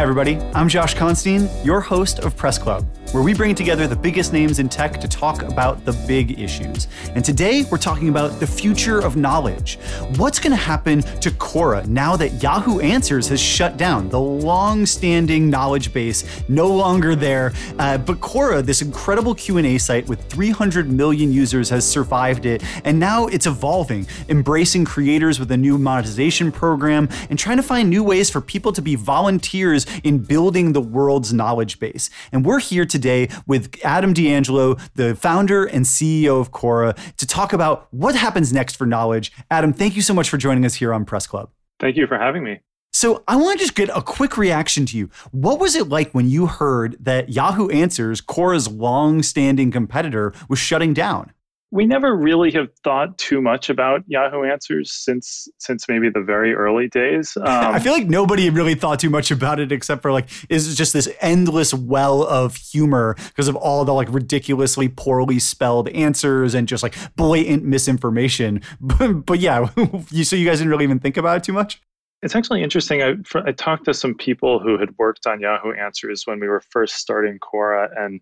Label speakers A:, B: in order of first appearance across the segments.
A: Hi, everybody. I'm Josh Constine, your host of Press Club, where we bring together the biggest names in tech to talk about the big issues. And today, we're talking about the future of knowledge. What's going to happen to Quora now that Yahoo Answers has shut down the long-standing knowledge base, no longer there. Uh, but Quora, this incredible Q&A site with 300 million users, has survived it, and now it's evolving, embracing creators with a new monetization program and trying to find new ways for people to be volunteers in building the world's knowledge base. And we're here today with Adam D'Angelo, the founder and CEO of Quora, to talk about what happens next for knowledge. Adam, thank you so much for joining us here on Press Club.
B: Thank you for having me.
A: So, I want to just get a quick reaction to you. What was it like when you heard that Yahoo Answers, Quora's long standing competitor, was shutting down?
B: We never really have thought too much about Yahoo Answers since since maybe the very early days. Um,
A: I feel like nobody really thought too much about it except for like is just this endless well of humor because of all the like ridiculously poorly spelled answers and just like blatant misinformation. But, but yeah, you, so you guys didn't really even think about it too much.
B: It's actually interesting. I, I talked to some people who had worked on Yahoo Answers when we were first starting Quora, and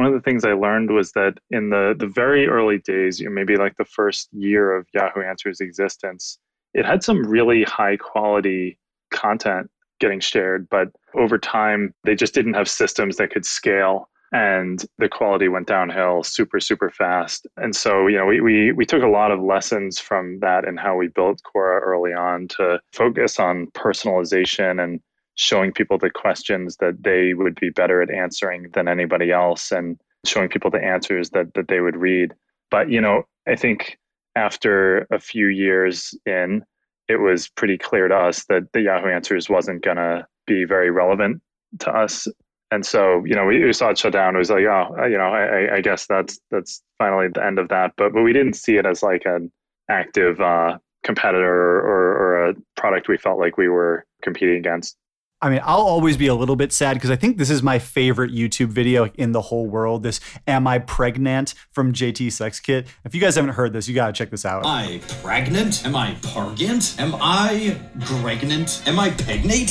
B: one of the things I learned was that in the the very early days, you know, maybe like the first year of Yahoo Answers existence, it had some really high quality content getting shared, but over time they just didn't have systems that could scale and the quality went downhill super super fast. And so you know we, we we took a lot of lessons from that and how we built quora early on to focus on personalization and showing people the questions that they would be better at answering than anybody else and showing people the answers that, that they would read. But, you know, I think after a few years in, it was pretty clear to us that the Yahoo Answers wasn't going to be very relevant to us. And so, you know, we, we, saw it shut down. It was like, oh, you know, I, I guess that's that's finally the end of that. But but we didn't see it as like an active uh, competitor or, or a product we felt like we were competing against.
A: I mean, I'll always be a little bit sad because I think this is my favorite YouTube video in the whole world. This "Am I Pregnant" from JT Sex Kit. If you guys haven't heard this, you gotta check this out.
C: Am I pregnant? Am I pargant? Am I pregnant? Am I pregnant?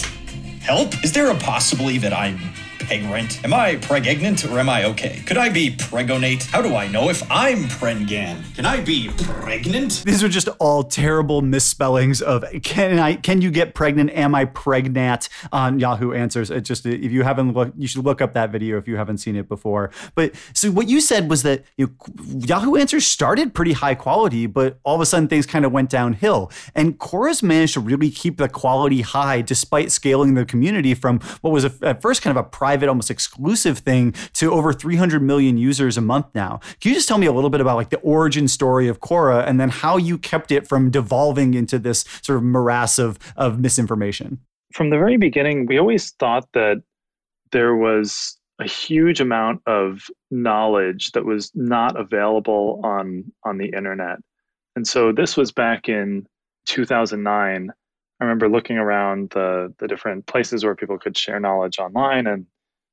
C: Help! Is there a possibility that I'm pregnant? Am I pregnant or am I okay? Could I be pregonate? How do I know if I'm prengan? Can I be pregnant?
A: These are just all terrible misspellings of can I can you get pregnant? Am I pregnant on Yahoo Answers? It just if you haven't looked, you should look up that video if you haven't seen it before. But so what you said was that you know, Yahoo Answers started pretty high quality, but all of a sudden things kind of went downhill. And Quora's managed to really keep the quality high despite scaling the community from what was a, at first kind of a private private, almost exclusive thing to over 300 million users a month now. Can you just tell me a little bit about like the origin story of Quora and then how you kept it from devolving into this sort of morass of, of misinformation?
B: From the very beginning, we always thought that there was a huge amount of knowledge that was not available on on the internet. And so this was back in 2009. I remember looking around the the different places where people could share knowledge online and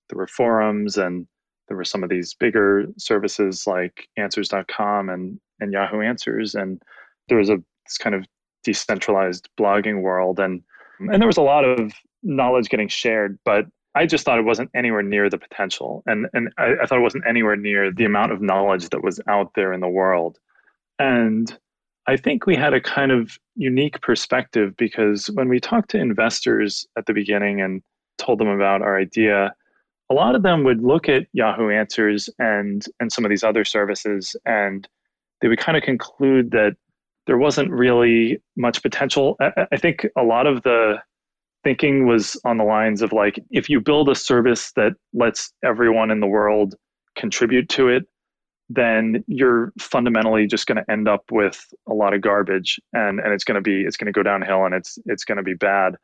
B: there were forums and there were some of these bigger services like answers.com and, and Yahoo Answers. And there was a this kind of decentralized blogging world and and there was a lot of knowledge getting shared, but I just thought it wasn't anywhere near the potential. And and I, I thought it wasn't anywhere near the amount of knowledge that was out there in the world. And I think we had a kind of unique perspective because when we talked to investors at the beginning and told them about our idea, a lot of them would look at Yahoo Answers and and some of these other services, and they would kind of conclude that there wasn't really much potential. I, I think a lot of the thinking was on the lines of like, if you build a service that lets everyone in the world contribute to it, then you're fundamentally just going to end up with a lot of garbage and and it's going to be it's going to go downhill and it's it's going to be bad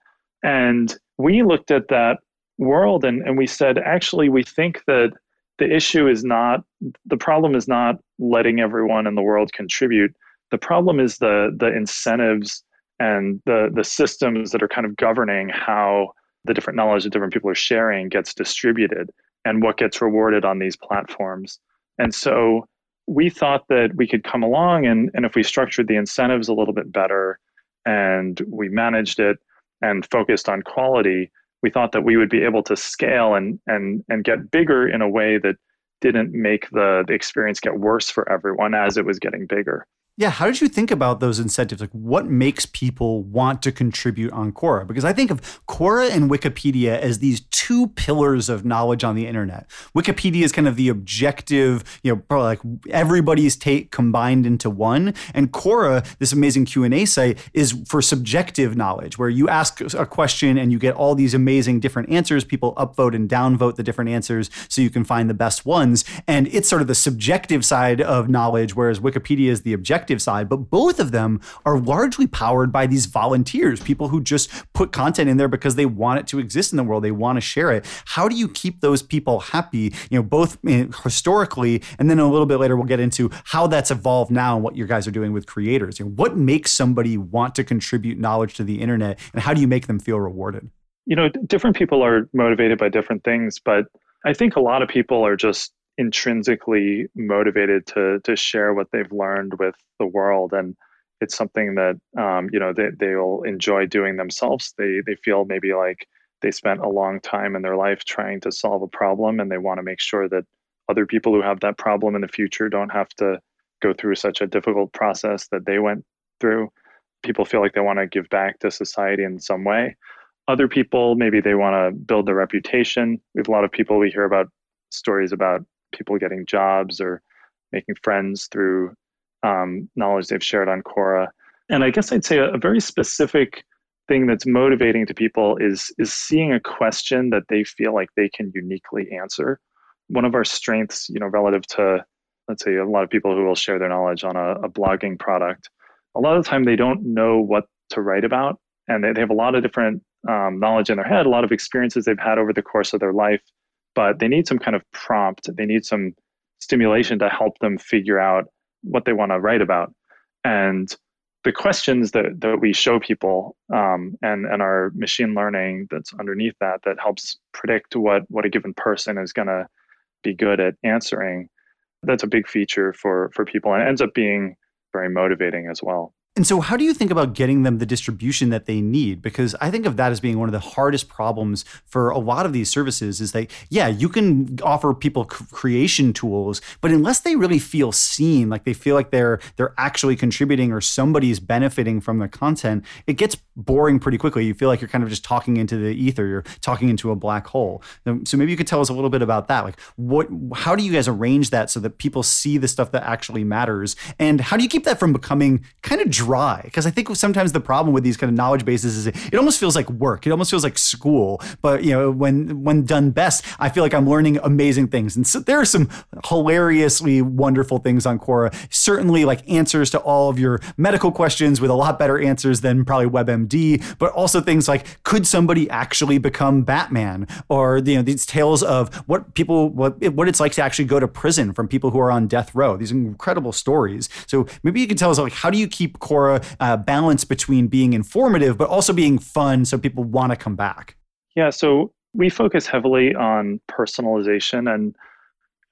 B: and we looked at that world and, and we said actually we think that the issue is not the problem is not letting everyone in the world contribute. The problem is the the incentives and the the systems that are kind of governing how the different knowledge that different people are sharing gets distributed and what gets rewarded on these platforms. And so we thought that we could come along and, and if we structured the incentives a little bit better and we managed it and focused on quality we thought that we would be able to scale and and and get bigger in a way that didn't make the, the experience get worse for everyone as it was getting bigger.
A: Yeah, how did you think about those incentives? Like, what makes people want to contribute on Quora? Because I think of Quora and Wikipedia as these two pillars of knowledge on the internet. Wikipedia is kind of the objective, you know, probably like everybody's take combined into one, and Quora, this amazing Q and A site, is for subjective knowledge, where you ask a question and you get all these amazing different answers. People upvote and downvote the different answers so you can find the best ones, and it's sort of the subjective side of knowledge, whereas Wikipedia is the objective side, but both of them are largely powered by these volunteers, people who just put content in there because they want it to exist in the world, they want to share it. How do you keep those people happy, you know, both eh, historically and then a little bit later we'll get into how that's evolved now and what you guys are doing with creators. You know, what makes somebody want to contribute knowledge to the internet and how do you make them feel rewarded?
B: You know, different people are motivated by different things, but I think a lot of people are just intrinsically motivated to to share what they've learned with the world. And it's something that um, you know they, they will enjoy doing themselves. They they feel maybe like they spent a long time in their life trying to solve a problem and they want to make sure that other people who have that problem in the future don't have to go through such a difficult process that they went through. People feel like they want to give back to society in some way. Other people maybe they want to build their reputation. We have a lot of people we hear about stories about people getting jobs or making friends through um, knowledge they've shared on Quora. And I guess I'd say a, a very specific thing that's motivating to people is is seeing a question that they feel like they can uniquely answer. One of our strengths, you know, relative to let's say a lot of people who will share their knowledge on a, a blogging product, a lot of the time they don't know what to write about, and they, they have a lot of different um, knowledge in their head, a lot of experiences they've had over the course of their life, but they need some kind of prompt. They need some stimulation to help them figure out what they want to write about. And the questions that, that we show people um, and, and our machine learning that's underneath that that helps predict what, what a given person is going to be good at answering that's a big feature for for people and ends up being very motivating as well
A: and so, how do you think about getting them the distribution that they need? Because I think of that as being one of the hardest problems for a lot of these services is that, yeah, you can offer people creation tools, but unless they really feel seen, like they feel like they're they're actually contributing or somebody's benefiting from the content, it gets boring pretty quickly. You feel like you're kind of just talking into the ether, you're talking into a black hole. Um, so maybe you could tell us a little bit about that. Like, what, how do you guys arrange that so that people see the stuff that actually matters, and how do you keep that from becoming kind of dry because I think sometimes the problem with these kind of knowledge bases is it, almost feels like work. It almost feels like school. But you know, when when done best, I feel like I'm learning amazing things. And so there are some hilariously wonderful things on Quora. Certainly, like answers to all of your medical questions with a lot better answers than probably WebMD. But also things like could somebody actually become Batman? Or you know these tales of what people what what it's like to actually go to prison from people who are on death row. These incredible stories. So maybe you can tell us like how do you keep Quora uh, balance between being informative but also being fun so people want to come back?
B: Yeah, so we focus heavily on personalization and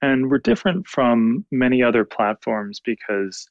B: and we're different from many other platforms because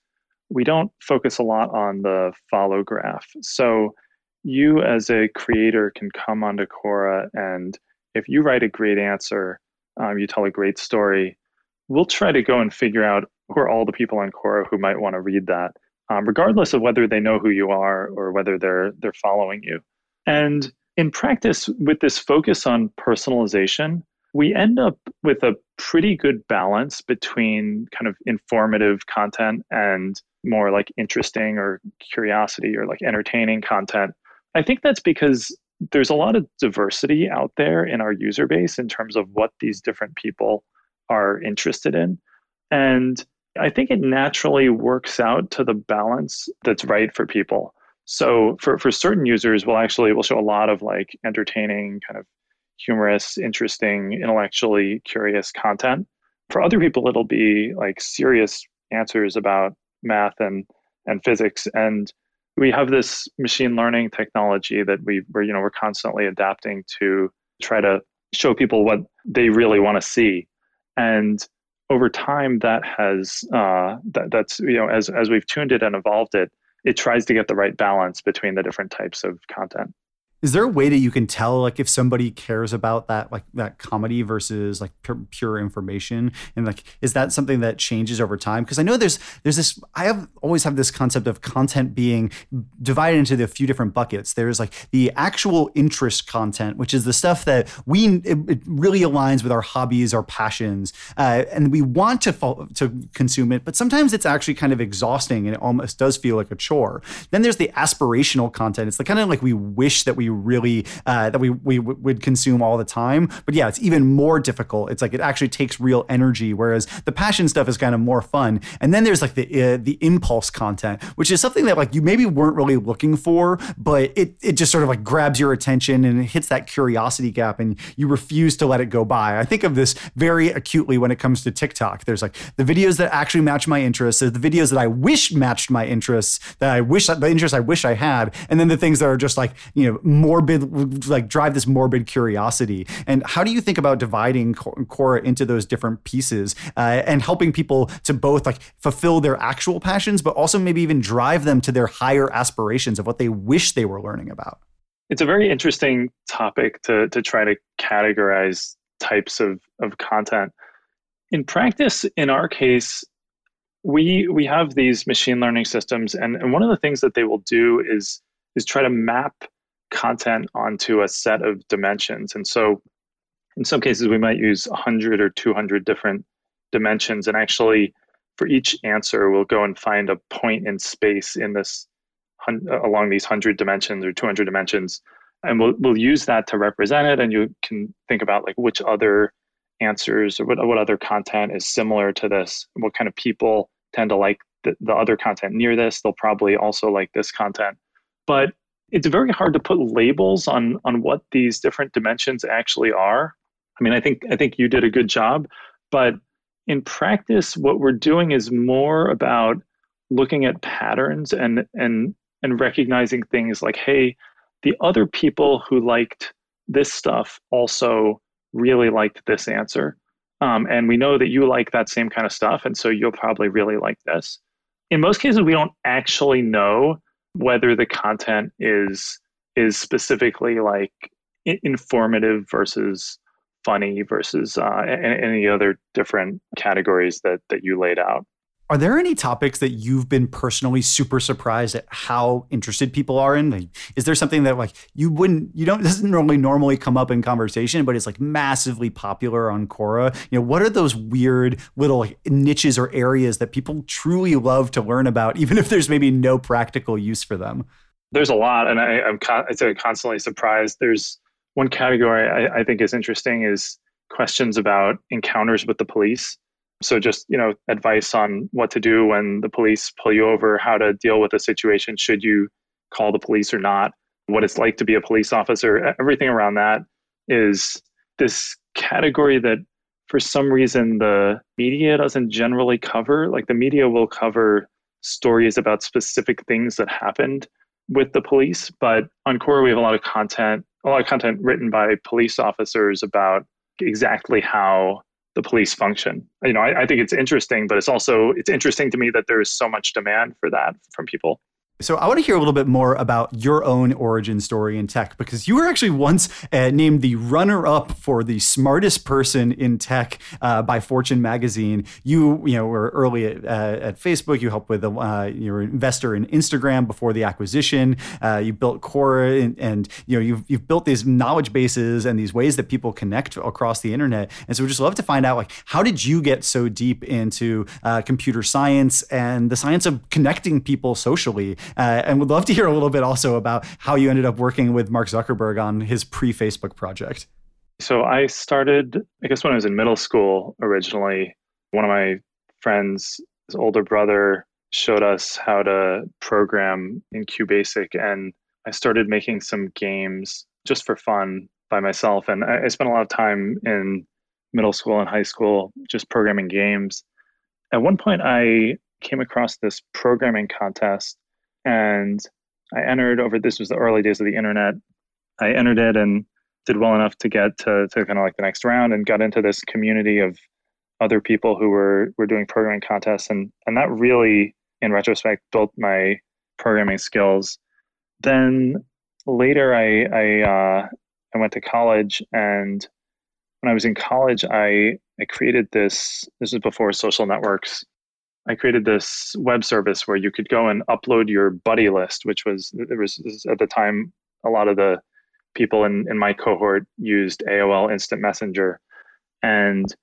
B: we don't focus a lot on the follow graph. So you as a creator can come onto Quora and if you write a great answer, um, you tell a great story, we'll try to go and figure out who are all the people on Quora who might want to read that um, regardless of whether they know who you are or whether they're they're following you. And in practice, with this focus on personalization, we end up with a pretty good balance between kind of informative content and more like interesting or curiosity or like entertaining content. I think that's because there's a lot of diversity out there in our user base in terms of what these different people are interested in. And I think it naturally works out to the balance that's right for people. So for, for certain users, we'll actually we'll show a lot of like entertaining, kind of humorous, interesting, intellectually curious content. For other people, it'll be like serious answers about math and and physics. And we have this machine learning technology that we we're you know we're constantly adapting to try to show people what they really want to see. And over time that has uh, that, that's you know as as we've tuned it and evolved it it tries to get the right balance between the different types of content
A: Is there a way that you can tell like if somebody cares about that like that comedy versus like pure, pure information and like is that something that changes over time? Because I know there's there's this I have always have this concept of content being divided into a few different buckets. There's like the actual interest content, which is the stuff that we it, it really aligns with our hobbies, our passions, uh, and we want to fo- to consume it, but sometimes it's actually kind of exhausting and it almost does feel like a chore. Then there's the aspirational content. It's the kind of like we wish that we really uh, that we we w- would consume all the time. But yeah, it's even more difficult. It's like it actually takes real energy, whereas the passion stuff is kind of more fun. And then there's like the uh, the impulse content, which is something that like you maybe weren't really looking for, but it it just sort of like grabs your attention and it hits that curiosity gap, and you refuse to let it go by. I think of this very acutely when it comes to TikTok. There's like the videos that actually match my interests, the videos that I wish matched my interests, that I wish the interests I wish I had, and then the things that are just like you know morbid, like drive this morbid curiosity. And how do you think about dividing Quora into those different pieces uh, and helping people to both like fulfill their actual passions, but also maybe even drive them to their higher aspirations of what they wish they were learning about?
B: It's a very interesting topic to to try to categorize types of, of content. In practice, in our case, we we have these machine learning systems and, and one of the things that they will do is is try to map content onto a set of dimensions. And so in some cases, we might use 100 or 200 different dimensions. And actually, for each answer, we'll go and find a point in space in this uh, along these 100 dimensions or 200 dimensions. And we'll, we'll use that to represent it. And you can think about like which other answers or what, what other content is similar to this, what kind of people tend to like the, the other content near this. They'll probably also like this content. But it's very hard to put labels on on what these different dimensions actually are. I mean, I think I think you did a good job, but in practice, what we're doing is more about looking at patterns and and and recognizing things like, hey, the other people who liked this stuff also really liked this answer. Um, and we know that you like that same kind of stuff. And so you'll probably really like this. In most cases, we don't actually know whether the content is is specifically like informative versus funny versus uh, any other different categories that that you laid out.
A: Are there any topics that you've been personally super surprised at how interested people are in? Like, is there something that like you wouldn't, you don't, doesn't normally normally come up in conversation, but it's like massively popular on Quora? You know, what are those weird little like, niches or areas that people truly love to learn about, even if there's maybe no practical use for them?
B: There's a lot, and I, am con- constantly surprised. There's one category I, I think is interesting is questions about encounters with the police so just you know advice on what to do when the police pull you over, how to deal with a situation, should you call the police or not, what it's like to be a police officer, everything around that is this category that for some reason the media doesn't generally cover. Like the media will cover stories about specific things that happened with the police, but on Quora we have a lot of content, a lot of content written by police officers about exactly how the police function. You know, I, I, think it's interesting, but it's also it's interesting to me that there is so much demand for that from people.
A: So I want to hear a little bit more about your own origin story in tech because you were actually once uh, named the runner-up for the smartest person in tech uh, by Fortune magazine. You you know were early at, uh, at Facebook. You helped with uh, you were an investor in Instagram before the acquisition. Uh, you built Quora and, and, you know you've you've built these knowledge bases and these ways that people connect across the internet. And so we just love to find out like how did you get so deep into uh, computer science and the science of connecting people socially uh, and would love to hear a little bit also about how you ended up working with Mark Zuckerberg on his pre Facebook project.
B: So I started, I guess, when I was in middle school originally. One of my friends, his older brother, showed us how to program in QBasic. And I started making some games just for fun by myself. And I spent a lot of time in middle school and high school just programming games. At one point, I came across this programming contest and I entered over this was the early days of the internet. I entered it and did well enough to get to, to kind of like the next round and got into this community of other people who were were doing programming contests and and that really in retrospect built my programming skills. Then later, I I, uh, I went to college, and when I was in college, I I created this. This was before social networks. I created this web service where you could go and upload your buddy list, which was there was at the time a lot of the people in, in my cohort used AOL Instant Messenger. And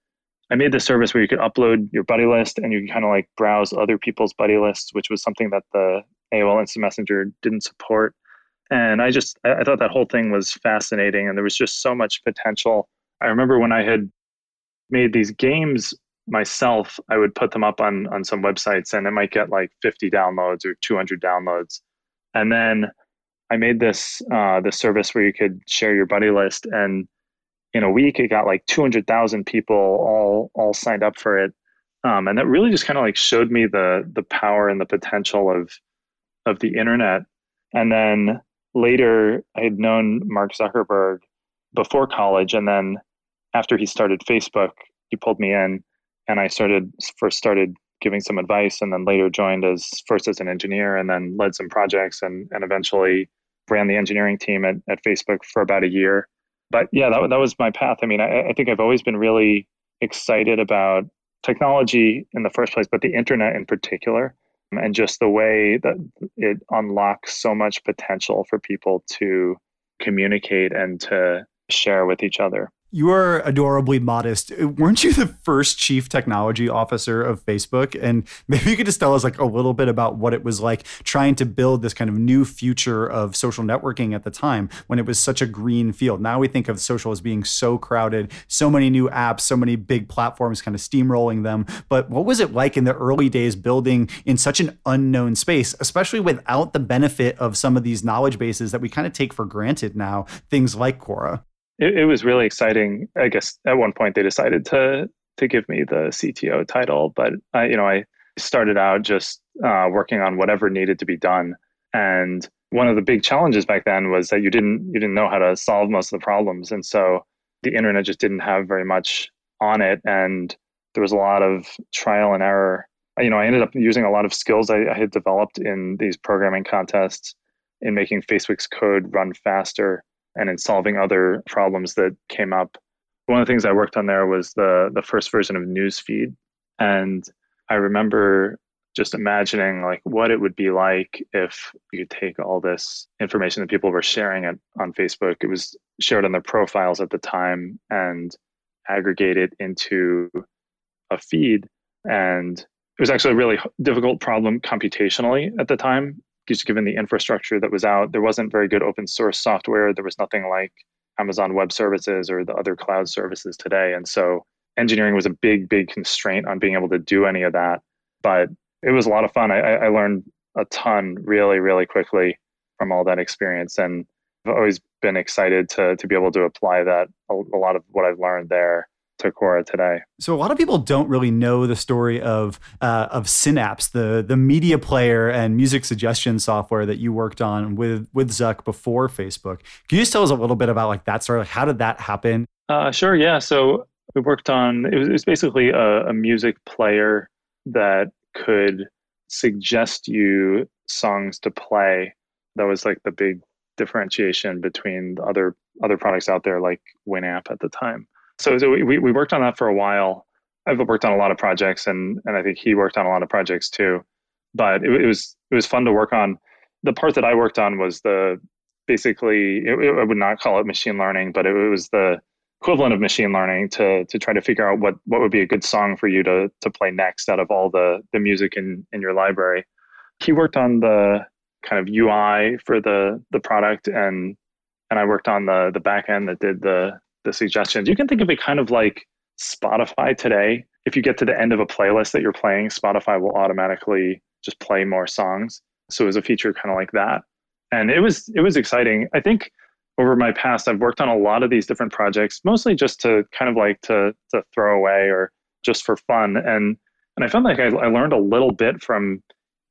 B: I made this service where you could upload your buddy list and you could kind of like browse other people's buddy lists, which was something that the AOL Instant Messenger didn't support. And I just I thought that whole thing was fascinating and there was just so much potential. I remember when I had made these games myself, I would put them up on on some websites and it might get like 50 downloads or 200 downloads. And then I made this uh, service where you could share your buddy list, and in a week it got like 200,000 people all all signed up for it, um, and that really just kind of like showed me the the power and the potential of of the internet. And then later, I had known Mark Zuckerberg before college, and then after he started Facebook, he pulled me in, and I started first started giving some advice and then later joined as first as an engineer and then led some projects and, and eventually ran the engineering team at, at Facebook for about a year. But yeah, that, that was my path. I mean, I, I think I've always been really excited about technology in the first place, but the internet in particular, um, and just the way that it unlocks so much potential for people to communicate and to share with each other.
A: You are adorably modest. Uh, weren't you the first chief technology officer of Facebook? And maybe you could just tell us like a little bit about what it was like trying to build this kind of new future of social networking at the time when it was such a green field. Now we think of social as being so crowded, so many new apps, so many big platforms kind of steamrolling them. But what was it like in the early days building in such an unknown space, especially without the benefit of some of these knowledge bases that we kind of take for granted now, things like Quora?
B: It, it was really exciting. I guess at one point they decided to to give me the CTO title, but I, you know, I started out just uh, working on whatever needed to be done. And one of the big challenges back then was that you didn't you didn't know how to solve most of the problems, and so the internet just didn't have very much on it, and there was a lot of trial and error. You know, I ended up using a lot of skills I, I had developed in these programming contests in making Facebook's code run faster and in solving other problems that came up. One of the things I worked on there was the the first version of Newsfeed, and I remember just imagining like what it would be like if you take all this information that people were sharing it on Facebook. It was shared on their profiles at the time and aggregate it into a feed. And it was actually a really difficult problem computationally at the time just given the infrastructure that was out, there wasn't very good open source software. There was nothing like Amazon Web Services or the other cloud services today. And so engineering was a big, big constraint on being able to do any of that. But it was a lot of fun. I, I learned a ton really, really quickly from all that experience. And I've always been excited to, to be able to apply that, a, a lot of what I've learned there to Quora today.
A: So a lot of people don't really know the story of uh, of Synapse, the the media player and music suggestion software that you worked on with with Zuck before Facebook. Can you just tell us a little bit about like that story? Like how did that happen?
B: Uh, sure. Yeah. So we worked on it was, it was basically a, a music player that could suggest you songs to play. That was like the big differentiation between the other other products out there like Winamp at the time so, so we, we worked on that for a while. I've worked on a lot of projects, and and I think he worked on a lot of projects too. But it, it was it was fun to work on. The part that I worked on was the basically it, I would not call it machine learning, but it, it was the equivalent of machine learning to to try to figure out what what would be a good song for you to to play next out of all the the music in in your library. He worked on the kind of UI for the the product and and I worked on the the back end that did the the suggestions. You can think of it kind of like Spotify today. If you get to the end of a playlist that you're playing, Spotify will automatically just play more songs. So it was a feature kind of like that. And it was it was exciting. I think over my past I've worked on a lot of these different projects, mostly just to kind of like to to throw away or just for fun. And and I felt like I, I learned a little bit from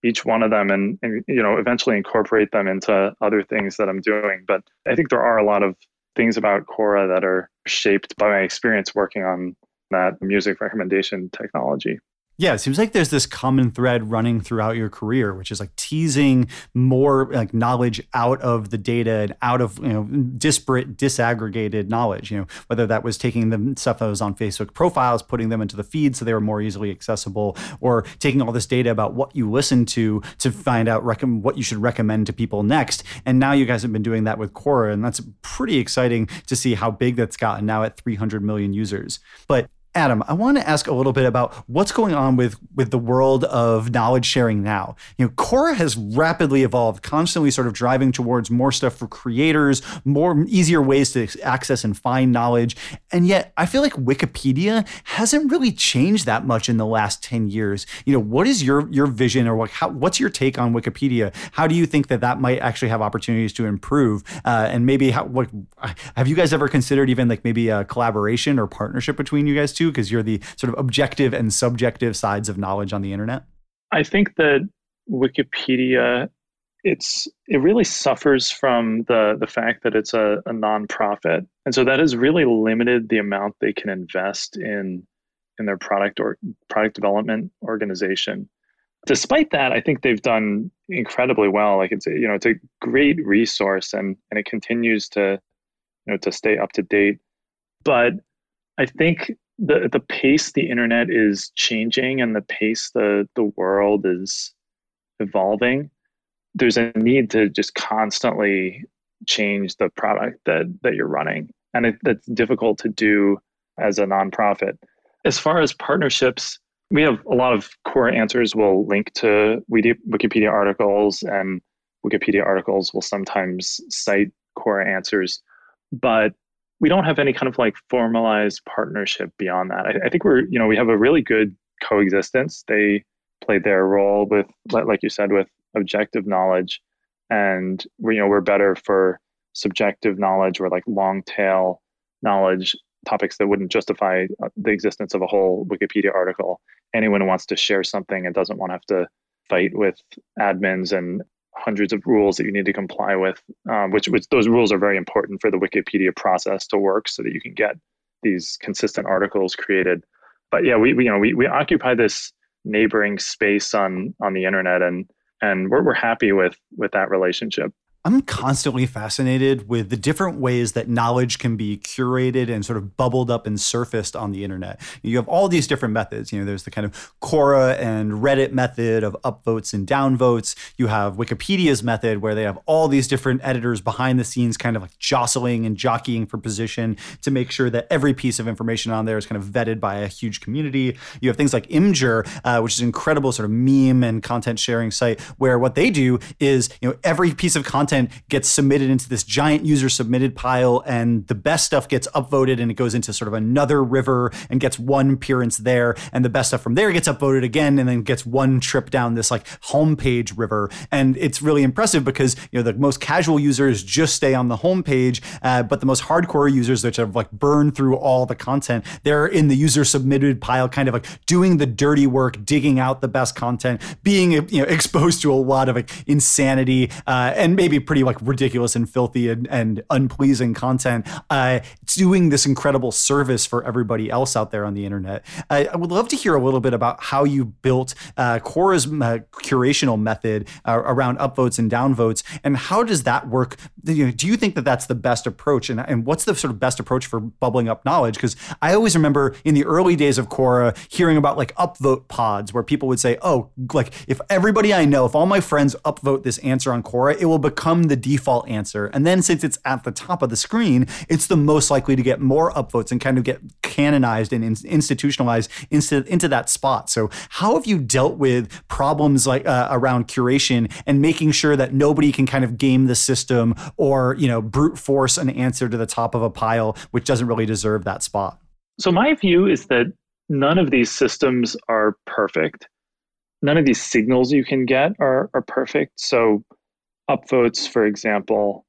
B: each one of them and, and you know eventually incorporate them into other things that I'm doing. But I think there are a lot of things about Quora that are shaped by my experience working on that music recommendation technology.
A: Yeah, it seems like there's this common thread running throughout your career, which is like teasing more like knowledge out of the data and out of you know disparate, disaggregated knowledge. You know, whether that was taking the stuff that was on Facebook profiles, putting them into the feed so they were more easily accessible, or taking all this data about what you listen to to find out rec- what you should recommend to people next. And now you guys have been doing that with Quora, and that's pretty exciting to see how big that's gotten now at 300 million users. But Adam, I want to ask a little bit about what's going on with with the world of knowledge sharing now. You know, Quora has rapidly evolved, constantly sort of driving towards more stuff for creators, more easier ways to access and find knowledge. And yet, I feel like Wikipedia hasn't really changed that much in the last 10 years. You know, what is your your vision or what how, what's your take on Wikipedia? How do you think that that might actually have opportunities to improve? Uh, and maybe how what have you guys ever considered even like maybe a collaboration or partnership between you guys two? Because you're the sort of objective and subjective sides of knowledge on the internet?
B: I think that Wikipedia it's it really suffers from the the fact that it's a, a nonprofit, and so that has really limited the amount they can invest in in their product or product development organization. Despite that, I think they've done incredibly well. Like it's you know it's a great resource, and and it continues to you know to stay up to date. But I think the the pace the internet is changing and the pace the the world is evolving there's a need to just constantly change the product that that you're running. And it, that's difficult to do as a nonprofit. As far as partnerships we have a lot of Quora answers. We'll link to wikipedia articles and wikipedia articles will sometimes cite Quora answers. But we don't have any kind of like formalized partnership beyond that. I, I, think we're, you know, we have a really good coexistence. They played their role with, like you said, with objective knowledge, and we, you know, we're better for subjective knowledge or like long tail knowledge topics that wouldn't justify uh, the existence of a whole Wikipedia article. Anyone who wants to share something and doesn't want to have to fight with admins and hundreds of rules that you need to comply with, um, which, which those rules are very important for the Wikipedia process to work so that you can get these consistent articles created. But yeah, we, we you know we, we occupy this neighboring space on on the internet and and we're, we're happy with with that relationship
A: I'm constantly fascinated with the different ways that knowledge can be curated and sort of bubbled up and surfaced on the internet. You have all these different methods. You know, there's the kind of Quora and Reddit method of upvotes and downvotes. You have Wikipedia's method where they have all these different editors behind the scenes kind of like jostling and jockeying for position to make sure that every piece of information on there is kind of vetted by a huge community. You have things like Imgur, uh, which is an incredible sort of meme and content sharing site where what they do is, you know, every piece of content content gets submitted into this giant user submitted pile, and the best stuff gets upvoted and it goes into sort of another river and gets one appearance there, and the best stuff from there gets upvoted again and then gets one trip down this like homepage river. And it's really impressive because you know the most casual users just stay on the homepage, uh, but the most hardcore users that have like burned through all the content, they're in the user submitted pile, kind of like doing the dirty work, digging out the best content, being you know exposed to a lot of like insanity uh, and maybe pretty like ridiculous and filthy and, and unpleasing content, uh, doing this incredible service for everybody else out there on the internet. I, I would love to hear a little bit about how you built uh, Quora's uh, curational method uh, around upvotes and downvotes, and how does that work? You know, do you think that that's the best approach, and, and what's the sort of best approach for bubbling up knowledge? Because I always remember in the early days of Quora hearing about like upvote pods where people would say, "Oh, like if everybody I know, if all my friends upvote this answer on Quora, it will become the default answer. And then since it's at the top of the screen, it's the most likely to get more upvotes and kind of get canonized and institutionalized into, into that spot. So how have you dealt with problems like uh, around curation and making sure that nobody can kind of game the system or, you know, brute force an answer to the top of a pile, which doesn't really deserve that spot?
B: So my view is that none of these systems are perfect. None of these signals you can get are, are perfect. So upvotes, for example,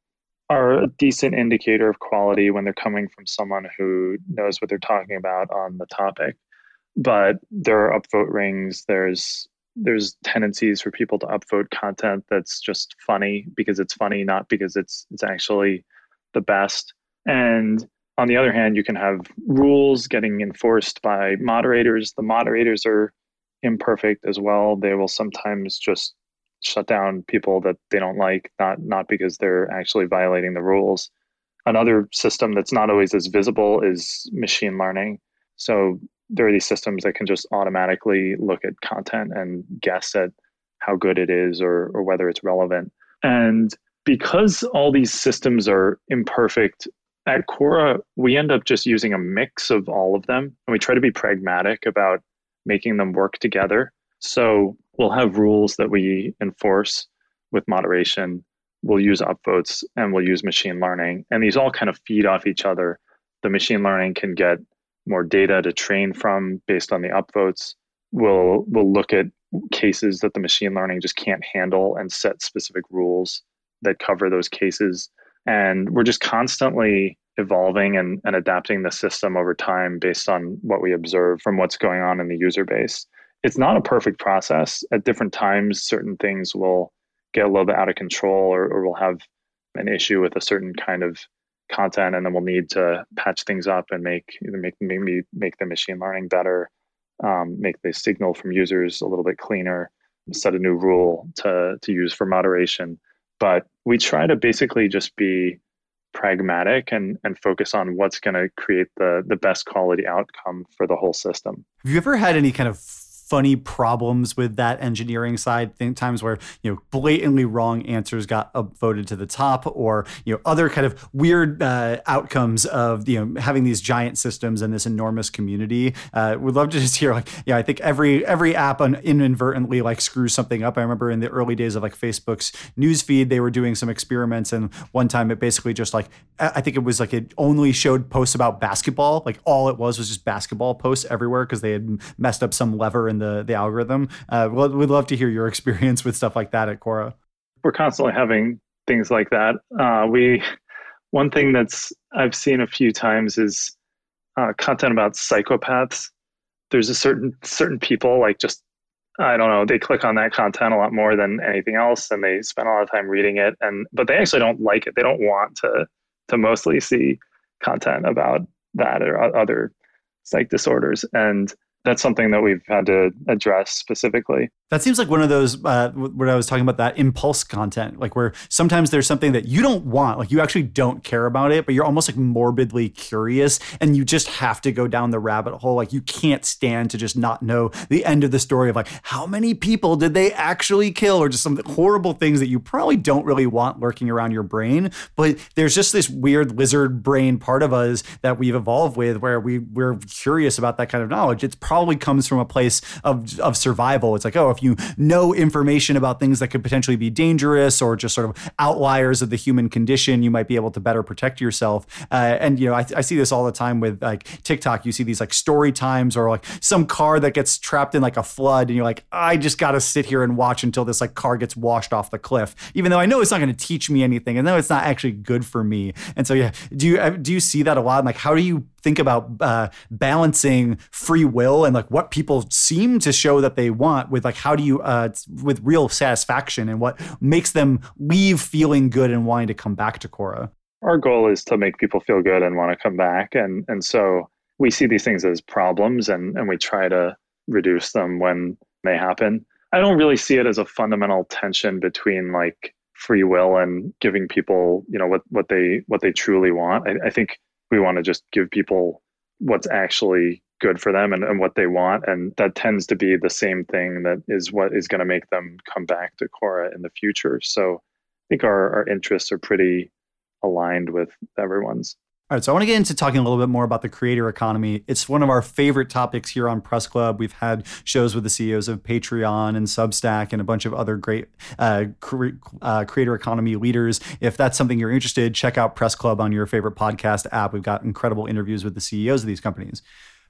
B: are a decent indicator of quality when they're coming from someone who knows what they're talking about on the topic. But there are upvote rings. There's there's tendencies for people to upvote content that's just funny because it's funny, not because it's it's actually the best. And on the other hand, you can have rules getting enforced by moderators. The moderators are imperfect as well. They will sometimes just shut down people that they don't like, not not because they're actually violating the rules. Another system that's not always as visible is machine learning. So there are these systems that can just automatically look at content and guess at how good it is or, or whether it's relevant. And because all these systems are imperfect, at Quora, we end up just using a mix of all of them. And we try to be pragmatic about making them work together. So we'll have rules that we enforce with moderation. We'll use upvotes and we'll use machine learning. And these all kind of feed off each other. The machine learning can get more data to train from based on the upvotes. We'll we'll look at cases that the machine learning just can't handle and set specific rules that cover those cases. And we're just constantly evolving and, and adapting the system over time based on what we observe from what's going on in the user base. It's not a perfect process. At different times, certain things will get a little bit out of control or, or we'll have an issue with a certain kind of content and then we'll need to patch things up and make make maybe make the machine learning better um, make the signal from users a little bit cleaner set a new rule to to use for moderation. But we try to basically just be pragmatic and and focus on what's going to create the the best quality outcome for the whole system.
A: Have you ever had any kind of funny problems with that engineering side. Think times where you know blatantly wrong answers got voted to the top, or you know other kind of weird uh, outcomes of you know having these giant systems and this enormous community. Uh, would love to just hear like yeah, I think every every app inadvertently like screws something up. I remember in the early days of like Facebook's newsfeed, they were doing some experiments, and one time it basically just like I think it was like it only showed posts about basketball. Like all it was was just basketball posts everywhere because they had messed up some lever in the the algorithm. Uh, we'd love to hear your experience with stuff like that at Quora.
B: We're constantly having things like that. Uh, we one thing that's I've seen a few times is uh, content about psychopaths. There's a certain certain people like just I don't know they click on that content a lot more than anything else, and they spend a lot of time reading it. And but they actually don't like it. They don't want to to mostly see content about that or other psych disorders. And that's something that we've had to address specifically.
A: That seems like one of those uh, what I was talking about that impulse content, like where sometimes there's something that you don't want, like you actually don't care about it, but you're almost like morbidly curious, and you just have to go down the rabbit hole. Like you can't stand to just not know the end of the story of like how many people did they actually kill, or just some horrible things that you probably don't really want lurking around your brain. But there's just this weird lizard brain part of us that we've evolved with, where we we're curious about that kind of knowledge. It's probably comes from a place of of survival. It's like oh if you know information about things that could potentially be dangerous or just sort of outliers of the human condition, you might be able to better protect yourself. Uh, and you know, I, I, see this all the time with like TikTok. You see these like story times or like some car that gets trapped in like a flood, and you're like, I just got to sit here and watch until this like car gets washed off the cliff, even though I know it's not going to teach me anything, and know it's not actually good for me. And so yeah, do you uh, do you see that a lot? And like, how do you think about uh, balancing free will and like what people seem to show that they want with like how do you uh, with real satisfaction and what makes them leave feeling good and wanting to come back to Quora?
B: Our goal is to make people feel good and want to come back, and and so we see these things as problems, and and we try to reduce them when they happen. I don't really see it as a fundamental tension between like free will and giving people you know what what they what they truly want. I, I think we want to just give people what's actually good for them and, and what they want. And that tends to be the same thing that is what is going to make them come back to Quora in the future. So I think our, our interests are pretty aligned with everyone's.
A: All right, so I want to get into talking a little bit more about the creator economy. It's one of our favorite topics here on Press Club. We've had shows with the CEOs of Patreon and Substack and a bunch of other great uh, cre- uh, creator economy leaders. If that's something you're interested, check out Press Club on your favorite podcast app. We've got incredible interviews with the CEOs of these companies.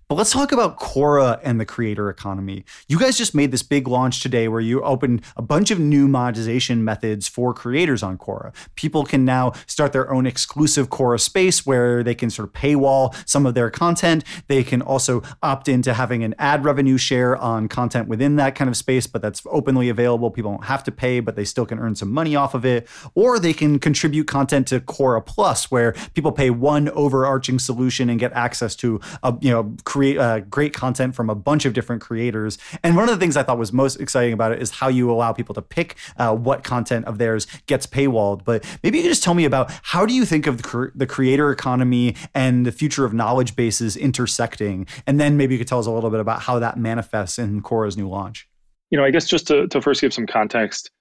A: But let's talk about Quora and the creator economy. You guys just made this big launch today where you opened a bunch of new monetization methods for creators on Quora. People can now start their own exclusive Quora space where they can sort of paywall some of their content. They can also opt into having an ad revenue share on content within that kind of space, but that's openly available. People don't have to pay, but they still can earn some money off of it. Or they can contribute content to Quora Plus, where people pay one overarching solution and get access to a you know create uh, great content from a bunch of different creators. And one of the things I thought was most exciting about it is how you allow people to pick uh, what content of theirs gets paywalled. But maybe you could just tell me about how do you think of the, the creator economy and the future of knowledge bases intersecting? And then maybe you could tell us a little bit about how that manifests in Quora's new launch.
B: You know, I guess just to, to first give some context,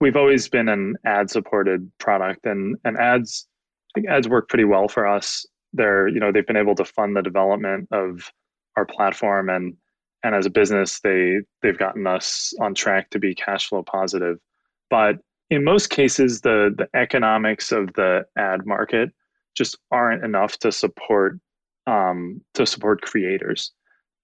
B: we've always been an ad supported product and, and ads I think ads work pretty well for us. They're, you know, they've been able to fund the development of our platform and and as a business they they've gotten us on track to be cash flow positive. But in most cases the the economics of the ad market just aren't enough to support um, to support creators.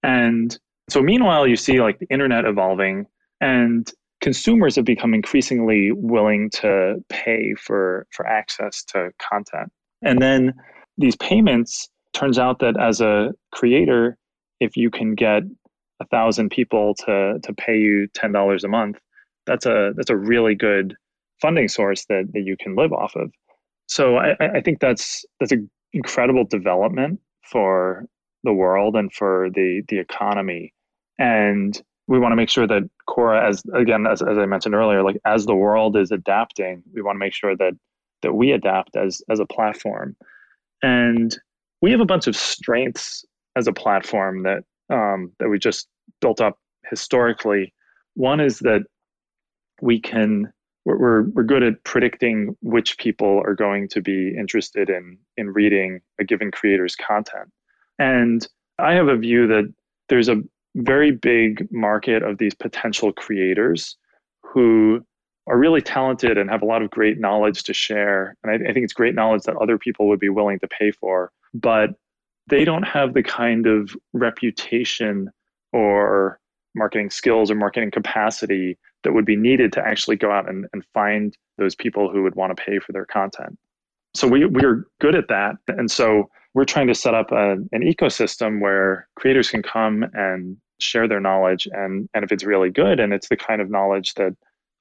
B: And so meanwhile you see like the internet evolving and consumers have become increasingly willing to pay for for access to content and then these payments turns out that as a creator if you can get a thousand people to to pay you ten dollars a month that's a that's a really good funding source that, that you can live off of so I, I think that's that's an incredible development for the world and for the the economy and we want to make sure that Quora, as again, as, as I mentioned earlier, like as the world is adapting, we want to make sure that that we adapt as as a platform. And we have a bunch of strengths as a platform that um, that we just built up historically. One is that we can we're, we're good at predicting which people are going to be interested in in reading a given creator's content. And I have a view that there's a very big market of these potential creators who are really talented and have a lot of great knowledge to share. And I, I, think it's great knowledge that other people would be willing to pay for, but they don't have the kind of reputation or marketing skills or marketing capacity that would be needed to actually go out and, and find those people who would want to pay for their content. So we, we're good at that. And so we're trying to set up a, an ecosystem where creators can come and share their knowledge and and if it's really good and it's the kind of knowledge that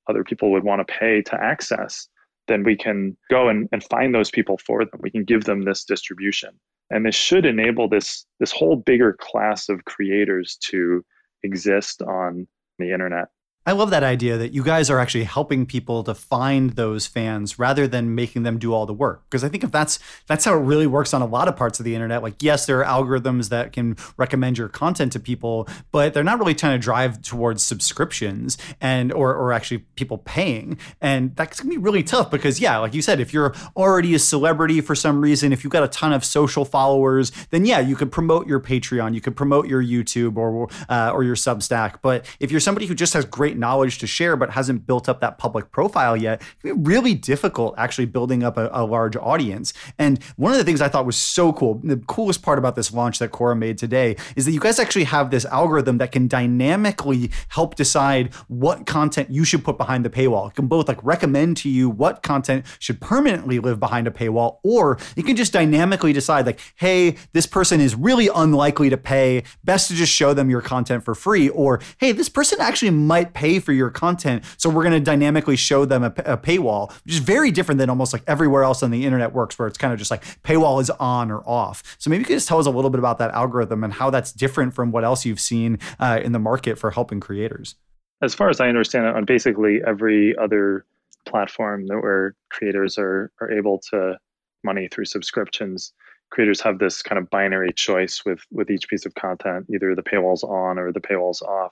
B: other people would want to pay to access then we can go and, and find those people for them we can give them this distribution and this should enable this this whole bigger class of creators to exist on the internet
A: I love that idea that you guys are actually helping people to find those fans rather than making them do all the work. Because I think if that's that's how it really works on a lot of parts of the internet. Like, yes, there are algorithms that can recommend your content to people, but they're not really trying to drive towards subscriptions and or or actually people paying. And that's gonna be really tough because yeah, like you said, if you're already a celebrity for some reason, if you've got a ton of social followers, then yeah, you could promote your Patreon, you could promote your YouTube or uh, or your Substack. But if you're somebody who just has great great knowledge to share, but hasn't built up that public profile yet, it can be really difficult actually building up a, a large audience. And one of the things I thought was so cool, the coolest part about this launch that Quora made today is that you guys actually have this algorithm that can dynamically help decide what content you should put behind the paywall. It can both like recommend to you what content should permanently live behind a paywall, or it can just dynamically decide like, hey, this person is really unlikely to pay. Best to just show them your content for free. Or hey, this person actually might pay pay for your content. So we're going to dynamically show them a, a, paywall, which is very different than almost like everywhere else on the internet works, where it's kind of just like paywall is on or off. So maybe you could just tell us a little bit about that algorithm and how that's different from what else you've seen uh, in the market for helping creators.
B: As far as I understand it, on basically every other platform that where creators are are able to money through subscriptions creators have this kind of binary choice with with each piece of content either the paywall's on or the paywall's off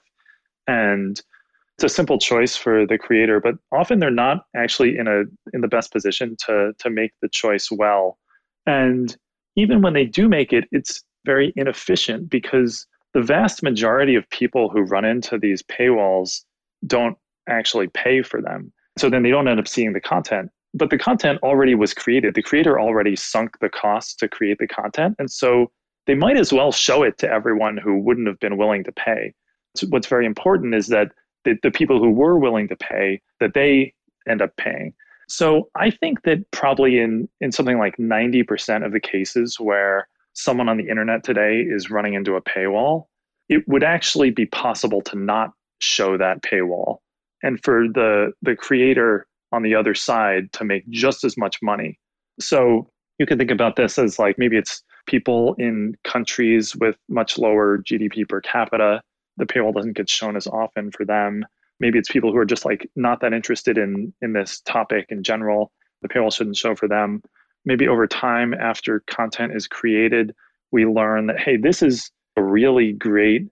B: and it's a simple choice for the creator, but often they're not actually in a in the best position to to make the choice well. And even when they do make it, it's very inefficient because the vast majority of people who run into these paywalls don't actually pay for them. So then they don't end up seeing the content. But the content already was created. The creator already sunk the cost to create the content. And so they might as well show it to everyone who wouldn't have been willing to pay. So what's very important is that the, the people who were willing to pay that they end up paying. So I think that probably in in something like 90% of the cases where someone on the internet today is running into a paywall, it would actually be possible to not show that paywall and for the the creator on the other side to make just as much money. So you can think about this as like maybe it's people in countries with much lower GDP per capita, the paywall doesn't get shown as often for them. Maybe it's people who are just like not that interested in in this topic in general. The paywall shouldn't show for them. Maybe over time, after content is created, we learn that hey, this is a really great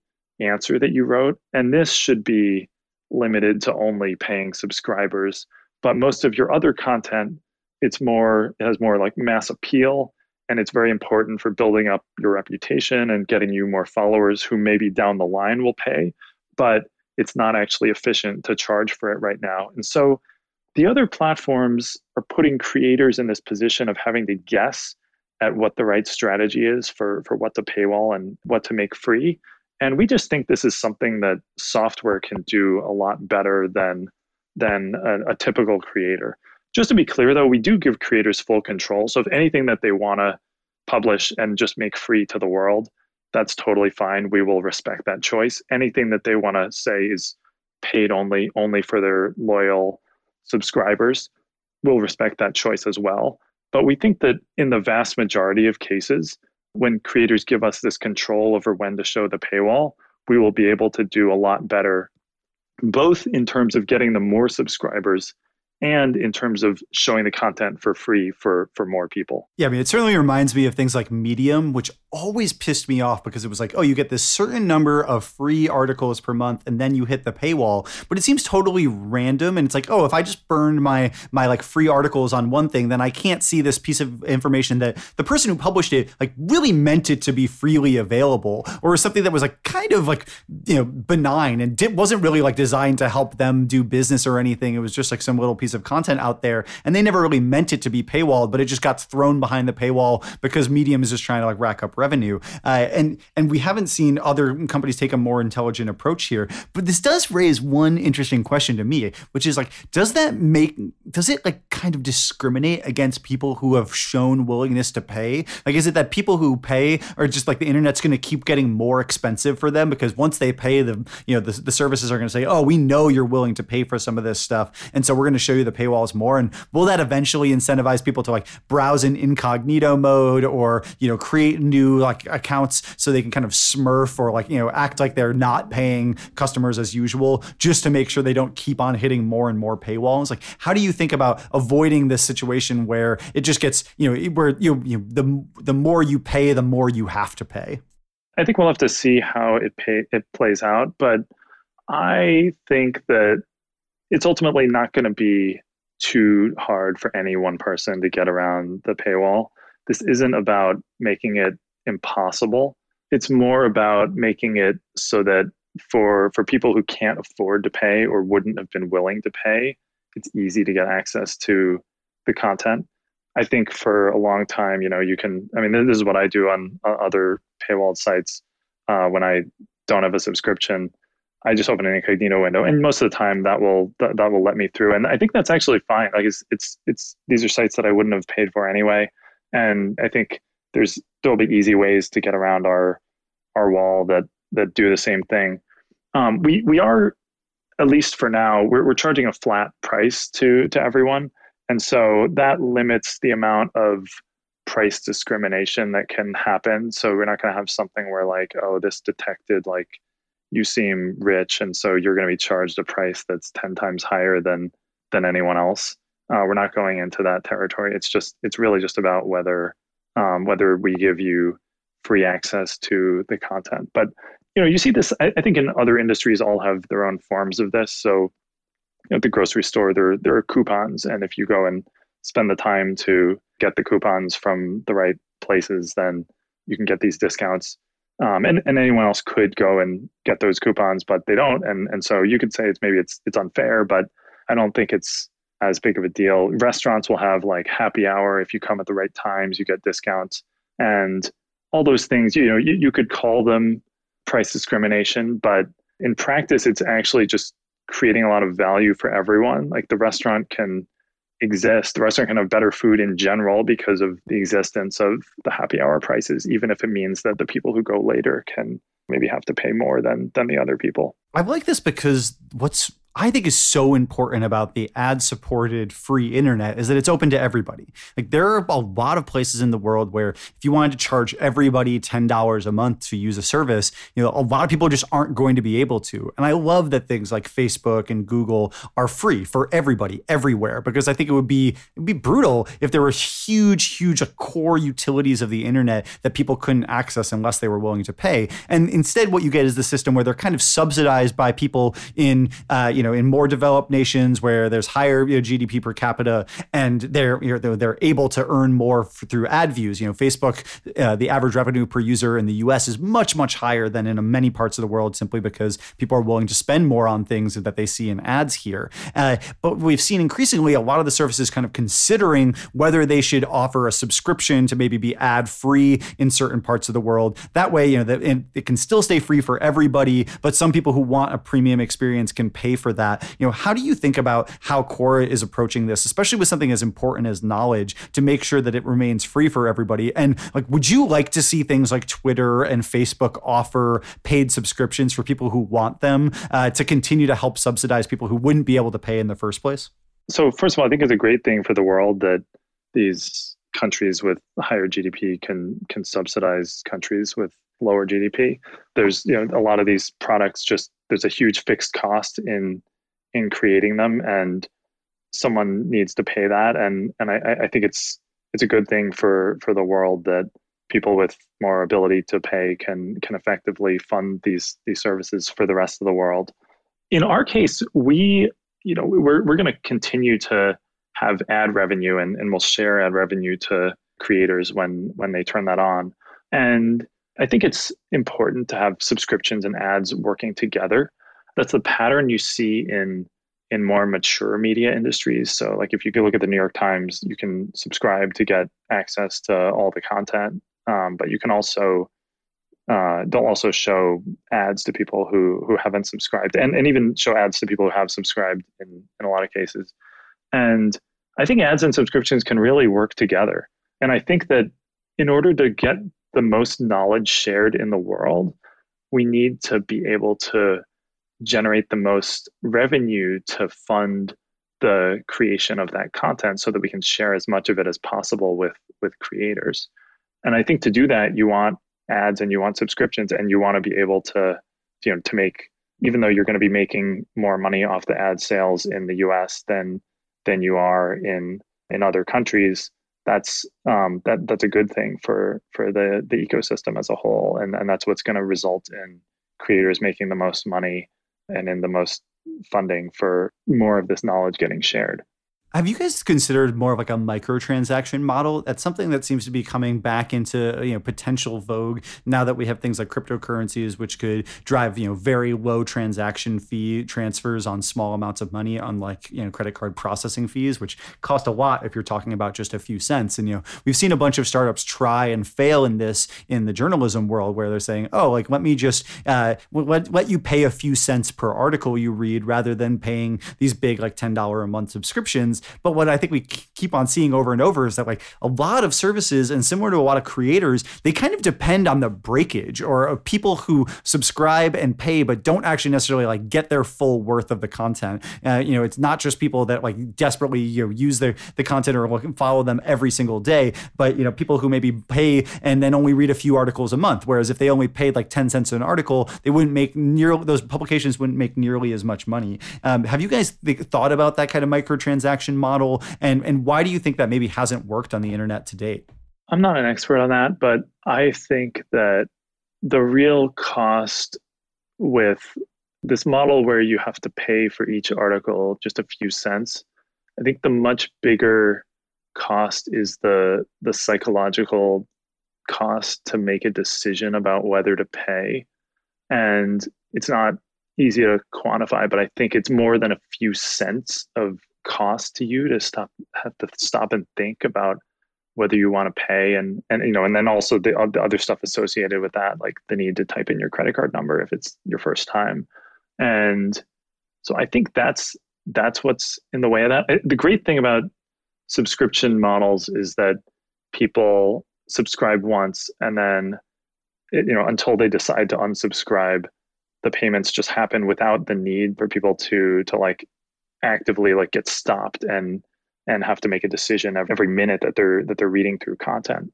B: answer that you wrote, and this should be limited to only paying subscribers. But most of your other content, it's more it has more like mass appeal and it's very important for building up your reputation and getting you more followers who maybe down the line will pay but it's not actually efficient to charge for it right now. And so the other platforms are putting creators in this position of having to guess at what the right strategy is for for what to paywall and what to make free. And we just think this is something that software can do a lot better than than a, a typical creator just to be clear, though, we do give creators full control. So if anything that they want to publish and just make free to the world, that's totally fine. We will respect that choice. Anything that they want to say is paid only, only for their loyal subscribers, we'll respect that choice as well. But we think that in the vast majority of cases, when creators give us this control over when to show the paywall, we will be able to do a lot better, both in terms of getting them more subscribers and in terms of showing the content for free for for more people.
A: Yeah, I mean, it certainly reminds me of things like Medium, which always pissed me off because it was like, oh, you get this certain number of free articles per month, and then you hit the paywall. But it seems totally random, and it's like, oh, if I just burned my my like free articles on one thing, then I can't see this piece of information that the person who published it like really meant it to be freely available, or something that was like kind of like you know benign and wasn't really like designed to help them do business or anything. It was just like some little piece piece of content out there and they never really meant it to be paywalled but it just got thrown behind the paywall because medium is just trying to like rack up revenue. Uh, and and we haven't seen other companies take a more intelligent approach here but this does raise one interesting question to me which is like does that make does it like kind of discriminate against people who have shown willingness to pay? Like is it that people who pay are just like the internet's going to keep getting more expensive for them because once they pay the you know the, the services are going to say oh we know you're willing to pay for some of this stuff and so we're going to show you the paywalls more? And will that eventually incentivize people to like browse in incognito mode or you know create new like accounts so they can kind of smurf or like you know act like they're not paying customers as usual just to make sure they don't keep on hitting more and more paywalls? Like how do you think about avoiding this situation where it just gets you know where you, you know, the the more you pay the more you have to pay?
B: I think we'll have to see how it pay, it plays out, but I think that it's ultimately not going to be too hard for any one person to get around the paywall. This isn't about making it impossible. It's more about making it so that for for people who can't afford to pay or wouldn't have been willing to pay, it's easy to get access to the content. I think for a long time, you know, you can. I mean, this is what I do on, other paywalled sites uh, when I don't have a subscription. I just open an incognito window, and most of the time that will that, that will let me through. And I think that's actually fine. Like it's it's it's these are sites that I wouldn't have paid for anyway, and I think there's there'll be easy ways to get around our our wall that that do the same thing. Um, we we are at least for now we're we're charging a flat price to to everyone, and so that limits the amount of price discrimination that can happen. So we're not going to have something where like oh this detected like you seem rich and so you're going to be charged a price that's 10 times higher than than anyone else. Uh, we're not going into that territory. It's just it's really just about whether um, whether we give you free access to the content. But you know you see this I, I, think in other industries all have their own forms of this. So at the grocery store there there are coupons and if you go and spend the time to get the coupons from the right places then you can get these discounts um, and, and anyone else could go and get those coupons, but they don't. And and so you could say it's maybe it's it's unfair, but I don't think it's as big of a deal. Restaurants will have like happy hour if you come at the right times, you get discounts, and all those things. You know, you, you could call them price discrimination, but in practice, it's actually just creating a lot of value for everyone. Like the restaurant can exist. The restaurant can have better food in general because of the existence of the happy hour prices, even if it means that the people who go later can maybe have to pay more than than the other people.
A: I like this because what's I think is so important about the ad supported free internet is that it's open to everybody. Like there are a lot of places in the world where if you wanted to charge everybody $10 a month to use a service, you know, a lot of people just aren't going to be able to. And I love that things like Facebook and Google are free for everybody everywhere because I think it would be it'd be brutal if there were huge huge core utilities of the internet that people couldn't access unless they were willing to pay. And instead what you get is the system where they're kind of subsidized by people in uh, you know, in more developed nations where there's higher you know, GDP per capita, and they're you know, they're able to earn more f- through ad views. You know, Facebook, uh, the average revenue per user in the U.S. is much much higher than in many parts of the world, simply because people are willing to spend more on things that they see in ads here. Uh, but we've seen increasingly a lot of the services kind of considering whether they should offer a subscription to maybe be ad free in certain parts of the world. That way, you know, that it can still stay free for everybody, but some people who want a premium experience can pay for that. You know, how do you think about how Quora is approaching this, especially with something as important as knowledge, to make sure that it remains free for everybody? And like, would you like to see things like Twitter and Facebook offer paid subscriptions for people who want them uh, to continue to help subsidize people who wouldn't be able to pay in the first place?
B: So, first of all, I think it's a great thing for the world that these countries with higher GDP can can subsidize countries with lower GDP. There's you know a lot of these products just there's a huge fixed cost in in creating them and someone needs to pay that and and I, I think it's it's a good thing for for the world that people with more ability to pay can can effectively fund these these services for the rest of the world. In our case, we you know we're we're going to continue to have ad revenue and, and we'll share ad revenue to creators when when they turn that on. And I think it's important to have subscriptions and ads working together. That's the pattern you see in in more mature media industries. So like if you could look at the New York Times, you can subscribe to get access to all the content. Um, but you can also uh, they'll also show ads to people who who haven't subscribed and, and even show ads to people who have subscribed in, in a lot of cases. And I think ads and subscriptions can really work together. And I think that in order to get the most knowledge shared in the world, we need to be able to generate the most revenue to fund the creation of that content so that we can share as much of it as possible with with creators. And I think to do that, you want ads and you want subscriptions and you want to be able to, you know, to make even though you're going to be making more money off the ad sales in the US than than you are in in other countries, that's um, that that's a good thing for for the the ecosystem as a whole, and and that's what's going to result in creators making the most money and in the most funding for more of this knowledge getting shared.
A: Have you guys considered more of like a microtransaction model? That's something that seems to be coming back into you know potential vogue now that we have things like cryptocurrencies, which could drive you know very low transaction fee transfers on small amounts of money, unlike you know credit card processing fees, which cost a lot if you're talking about just a few cents. And you know we've seen a bunch of startups try and fail in this in the journalism world, where they're saying, oh, like let me just uh, let let you pay a few cents per article you read rather than paying these big like ten dollar a month subscriptions but what I think we keep on seeing over and over is that like a lot of services and similar to a lot of creators, they kind of depend on the breakage or people who subscribe and pay but don't actually necessarily like get their full worth of the content. Uh, you know, it's not just people that like desperately you know use their the content or follow them every single day, but you know people who maybe pay and then only read a few articles a month. Whereas if they only paid like ten cents an article, they wouldn't make near those publications wouldn't make nearly as much money. Um, have you guys th- thought about that kind of microtransaction? Model? And and why do you think that maybe hasn't worked on the internet to date?
B: I'm not an expert on that but i think that the real cost with this model where you have to pay for each article just a few cents i think the much bigger cost is the the psychological cost to make a decision about whether to pay. And it's not easy to quantify but i think it's more than a few cents of cost to you to stop have to stop and think about whether you want to pay and and you know and then also the, the other stuff associated with that like the need to type in your credit card number if it's your first time. And so i think that's that's what's in the way of that. The great thing about subscription models is that people subscribe once and then you know until they decide to unsubscribe the payments just happen without the need for people to to like actively like get stopped and and have to make a decision every minute that they're that they're reading through content.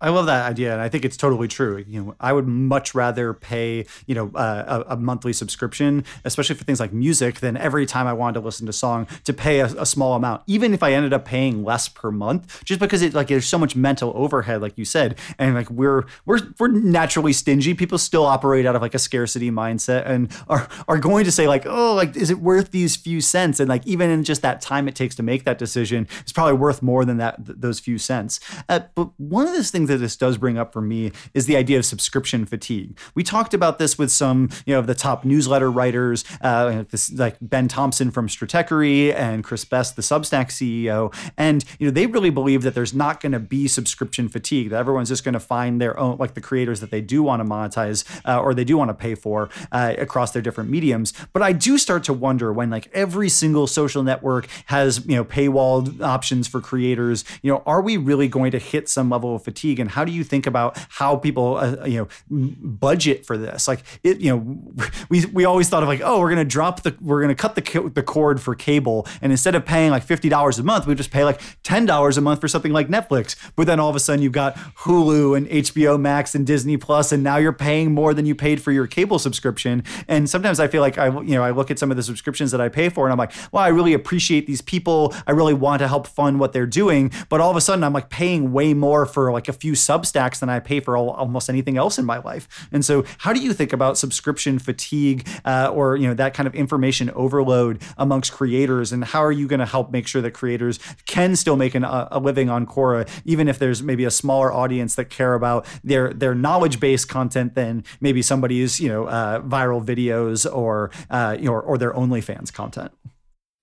A: I love that idea, and I think it's totally true. You know, I would much rather pay, you know, uh, a, a, monthly subscription, especially for things like music, than every time I wanted to listen to a song to pay a, a, small amount, even if I ended up paying less per month, just because it like there's so much mental overhead, like you said, and like we're we're we're naturally stingy. People still operate out of like a scarcity mindset and are are going to say like, oh, like is it worth these few cents? And like even in just that time it takes to make that decision, it's probably worth more than that th- those few cents. Uh, but one of those things that this does bring up for me is the idea of subscription fatigue. We talked about this with some, you know, of the top newsletter writers, uh, this, like Ben Thompson from Stratechery and Chris Best, the Substack CEO, and you know they really believe that there's not going to be subscription fatigue. That everyone's just going to find their own, like the creators that they do want to monetize uh, or they do want to pay for uh, across their different mediums. But I do start to wonder when like every single social network has you know paywalled options for creators. You know, are we really going to hit some level of fatigue? And how do you think about how people uh, you know budget for this? Like it, you know, we we always thought of like, oh, we're gonna drop the we're gonna cut the the cord for cable, and instead of paying like fifty dollars a month, we just pay like ten dollars a month for something like Netflix. But then all of a sudden you've got Hulu and HBO Max and Disney Plus, and now you're paying more than you paid for your cable subscription. And sometimes I feel like I you know I look at some of the subscriptions that I pay for, and I'm like, well, I really appreciate these people. I really want to help fund what they're doing, but all of a sudden I'm like paying way more for like a few Substacks than I pay for almost anything else in my life. And so, how do you think about subscription fatigue uh, or you know that kind of information overload amongst creators, and how are you going to help make sure that creators can still make an, a living on Quora, even if there's maybe a smaller audience that care about their their knowledge based content than maybe somebody's you know uh, viral videos or uh, you know, or, or their OnlyFans content.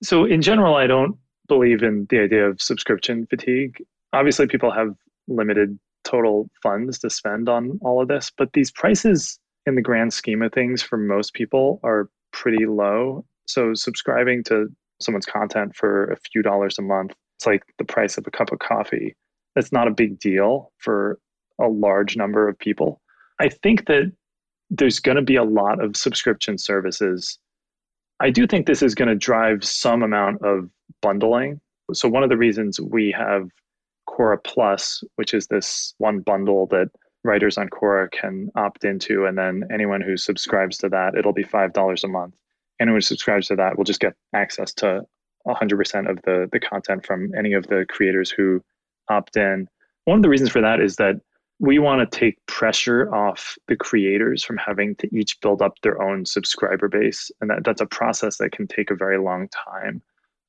B: So in general, I don't believe in the idea of subscription fatigue. Obviously, people have limited total funds to spend on all of this, but these prices in the grand scheme of things for most people are pretty low. So subscribing to someone's content for a few dollars a month, it's like the price of a cup of coffee. That's not a big deal for a large number of people. I think that there's going to be a lot of subscription services. I do think this is going to drive some amount of bundling. So, one of the reasons we have Quora Plus, which is this one bundle that writers on Quora can opt into. And then anyone who subscribes to that, it'll be $5 a month. Anyone who subscribes to that will just get access to 100% of the, the content from any of the creators who opt in. One of the reasons for that is that we want to take pressure off the creators from having to each build up their own subscriber base. And that, that's a process that can take a very long time.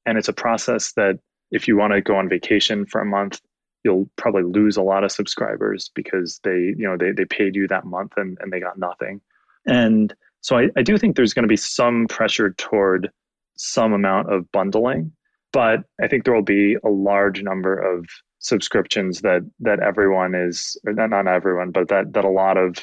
B: And it's a process that if you want to go on vacation for a month, you'll probably lose a lot of subscribers because they you know they, they paid you that month and, and they got nothing. And so I, I do think there's going to be some pressure toward some amount of bundling but i think there will be a large number of subscriptions that that everyone is or not, not everyone but that that a lot of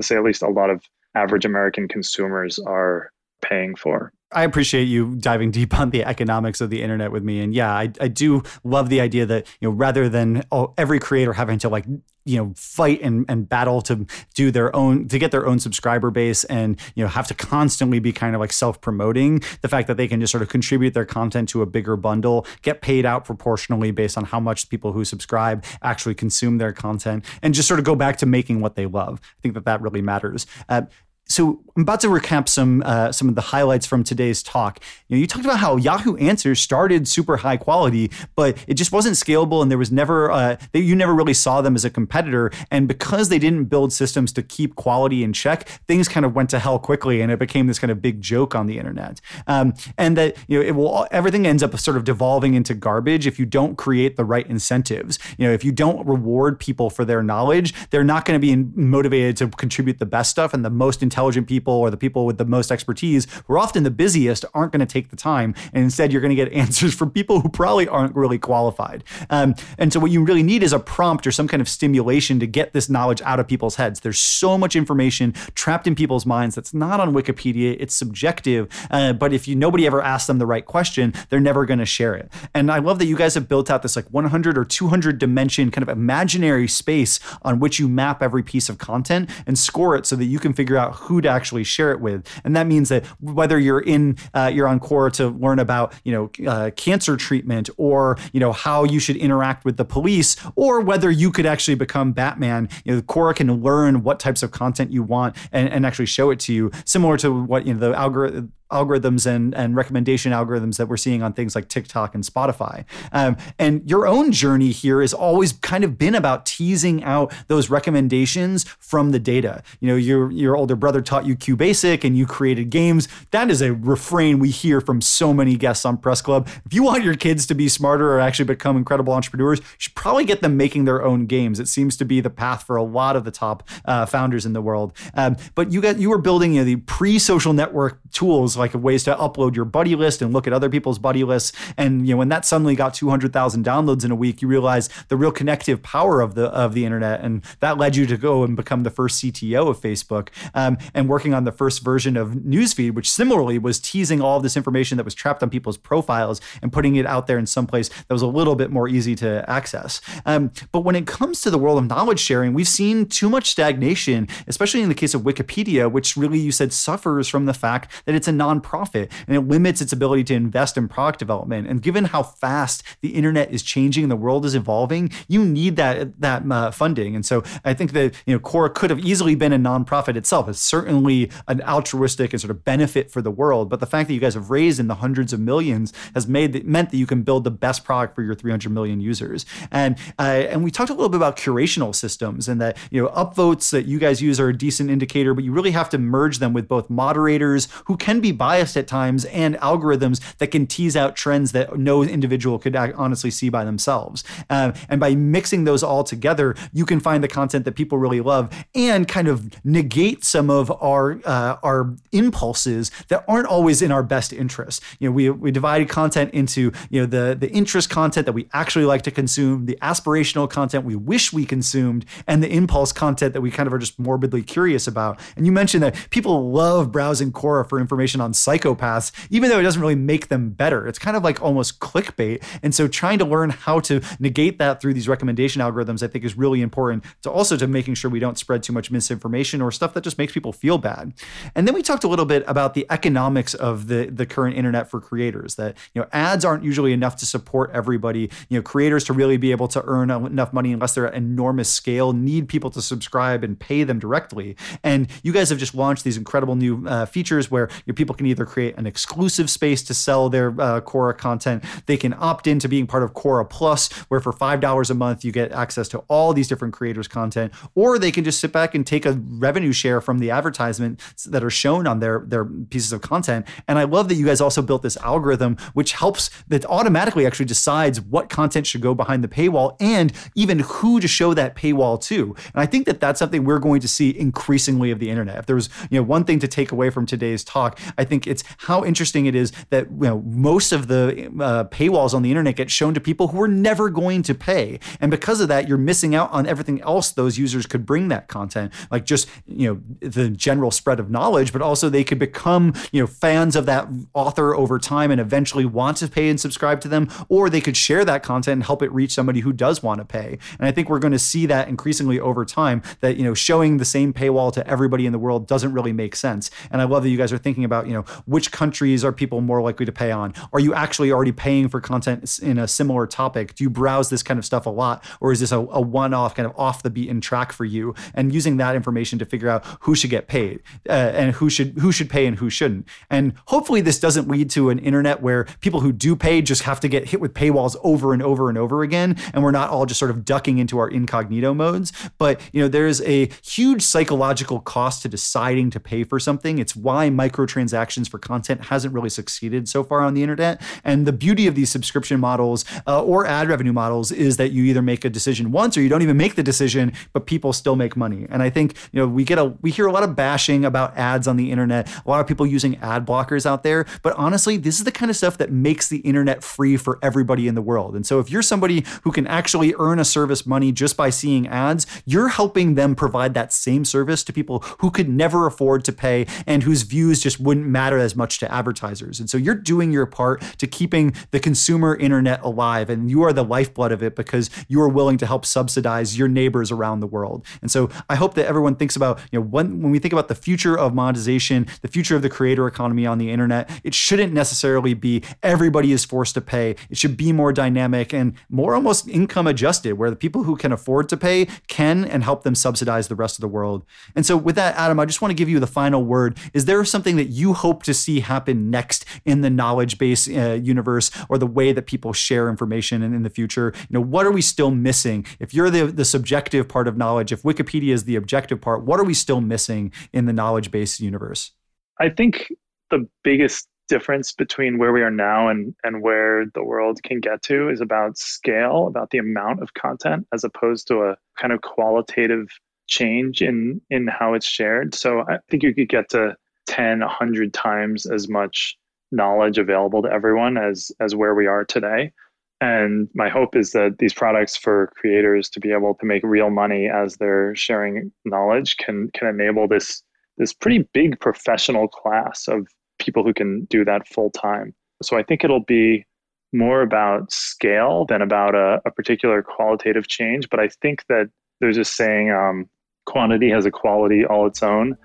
B: say at least a lot of average american consumers are paying for
A: I appreciate you diving deep on the economics of the internet with me. And yeah, I, I do love the idea that, you know, rather than every creator having to like, you know, fight and, and battle to do their own, to get their own subscriber base and, you know, have to constantly be kind of like self promoting, the fact that they can just sort of contribute their content to a bigger bundle, get paid out proportionally based on how much people who subscribe actually consume their content, and just sort of go back to making what they love. I think that that really matters. Uh, so I'm about to recap some uh, some of the highlights from today's talk. You know, you talked about how Yahoo Answers started super high quality, but it just wasn't scalable, and there was never uh, they, you never really saw them as a competitor. And because they didn't build systems to keep quality in check, things kind of went to hell quickly, and it became this kind of big joke on the internet. Um, and that you know it will everything ends up sort of devolving into garbage if you don't create the right incentives. You know, if you don't reward people for their knowledge, they're not going to be motivated to contribute the best stuff and the most intelligent people or the people with the most expertise who are often the busiest aren't going to take the time. And instead, you're going to get answers from people who probably aren't really qualified. Um, and so, what you really need is a prompt or some kind of stimulation to get this knowledge out of people's heads. There's so much information trapped in people's minds that's not on Wikipedia. It's subjective. Uh, but if you nobody ever asks them the right question, they're never going to share it. And I love that you guys have built out this like 100 or 200 dimension kind of imaginary space on which you map every piece of content and score it so that you can figure out who to actually share it with. And that means that whether you're in, uh, you're on Quora to learn about, you know, uh, cancer treatment or, you know, how you should interact with the police or whether you could actually become Batman, you know, can learn what types of content you want and, and actually show it to you, similar to what, you know, the algorithm algorithms and, and recommendation algorithms that we're seeing on things like TikTok and Spotify. Um, and your own journey here has always kind of been about teasing out those recommendations from the data. You know, your your older brother taught you QBasic and you created games. That is a refrain we hear from so many guests on Press Club. If you want your kids to be smarter or actually become incredible entrepreneurs, you should probably get them making their own games. It seems to be the path for a lot of the top uh, founders in the world. Um, but you got you were building you know, the pre-social network tools like ways to upload your buddy list and look at other people's buddy lists. And you know, when that suddenly got 200,000 downloads in a week, you realize the real connective power of the of the internet, and that led you to go and become the first CTO of Facebook um, and working on the first version of Newsfeed, which similarly was teasing all of this information that was trapped on people's profiles and putting it out there in some place that was a little bit more easy to access. Um, but when it comes to the world of knowledge sharing, we've seen too much stagnation, especially in the case of Wikipedia, which really you said suffers from the fact that it's a non nonprofit and it limits its ability to invest in product development. And given how fast the internet is changing and the world is evolving, you need that that uh, funding. And so I think that you know Quora could have easily been a nonprofit itself. It's certainly an altruistic and sort of benefit for the world. But the fact that you guys have raised in the hundreds of millions has made that, meant that you can build the best product for your 300 million users. And uh, and we talked a little bit about curational systems and that you know upvotes that you guys use are a decent indicator, but you really have to merge them with both moderators who can be biased at times and algorithms that can tease out trends that no individual could honestly see by themselves. Um, and by mixing those all together, you can find the content that people really love and kind of negate some of our uh, our impulses that aren't always in our best interest. You know, we we divided content into you know the the interest content that we actually like to consume, the aspirational content we wish we consumed, and the impulse content that we kind of are just morbidly curious about. And you mentioned that people love browsing Quora for information on psychopaths, even though it doesn't really make them better. It's kind of like almost clickbait. And so trying to learn how to negate that through these recommendation algorithms, I think is really important to also to making sure we don't spread too much misinformation or stuff that just makes people feel bad. And then we talked a little bit about the economics of the, the current internet for creators, that you know ads aren't usually enough to support everybody. You know, creators to really be able to earn enough money unless they're at enormous scale, need people to subscribe and pay them directly. And you guys have just launched these incredible new uh, features where your people can either create an exclusive space to sell their uh, Quora content. They can opt into being part of Quora Plus, where for $5 a month, you get access to all these different creators' content, or they can just sit back and take a revenue share from the advertisements that are shown on their, their pieces of content. And I love that you guys also built this algorithm, which helps that automatically actually decides what content should go behind the paywall and even who to show that paywall to. And I think that that's something we're going to see increasingly of the internet. If there was, you know, one thing to take away from today's talk, think it's how interesting it is that you know most of the uh, paywalls on the internet get shown to people who are never going to pay, and because of that, you're missing out on everything else those users could bring that content, like just you know the general spread of knowledge, but also they could become you know fans of that author over time and eventually want to pay and subscribe to them, or they could share that content and help it reach somebody who does want to pay. And I think we're going to see that increasingly over time. That you know showing the same paywall to everybody in the world doesn't really make sense. And I love that you guys are thinking about you know which countries are people more likely to pay on? Are you actually already paying for content in a similar topic? Do you browse this kind of stuff a lot? Or is this a, a one off, kind of off the beaten track for you? And using that information to figure out who should get paid uh, and who should who should pay and who shouldn't. And hopefully this doesn't lead to an internet where people who do pay just have to get hit with paywalls over and over and over again. And we're not all just sort of ducking into our incognito modes. But you know, there's a huge psychological cost to deciding to pay for something. It's why microtransactions for content hasn't really succeeded so far on the internet. And the beauty of these subscription models uh, or ad revenue models is that you either make a decision once or you don't even make the decision, but people still make money. And I think you know we get a we hear a lot of bashing about ads on the internet, a lot of people using ad blockers out there. But honestly, this is the kind of stuff that makes the internet free for everybody in the world. And so if you're somebody who can actually earn a service money just by seeing ads, you're helping them provide that same service to people who could never afford to pay and whose views just wouldn't matter as much to advertisers. And so you're doing your part to keeping the consumer internet alive. And you are the lifeblood of it because you are willing to help subsidize your neighbors around the world. And so I hope that everyone thinks about, you know, when, when we think about the future of monetization, the future of the creator economy on the internet, it shouldn't necessarily be everybody is forced to pay. It should be more dynamic and more almost income adjusted, where the people who can afford to pay can and help them subsidize the rest of the world. And so with that, Adam, I just want to give you the final word. Is there something that you hope to see happen next in the knowledge base uh, universe or the way that people share information in, in the future? You know, what are we still missing? If you're the, the subjective part of knowledge, if Wikipedia is the objective part, what are we still missing in the knowledge base universe?
B: I think the biggest difference between where we are now and, and where the world can get to is about scale, about the amount of content, as opposed to a kind of qualitative change in in how it's shared. So I think you could get to 10, 100 times as much knowledge available to everyone as as where we are today. And my hope is that these products for creators to be able to make real money as they're sharing knowledge can can enable this this pretty big professional class of people who can do that full time. So I think it'll be more about scale than about a, a particular qualitative change. But I think that there's a saying, um, quantity has a quality all its own.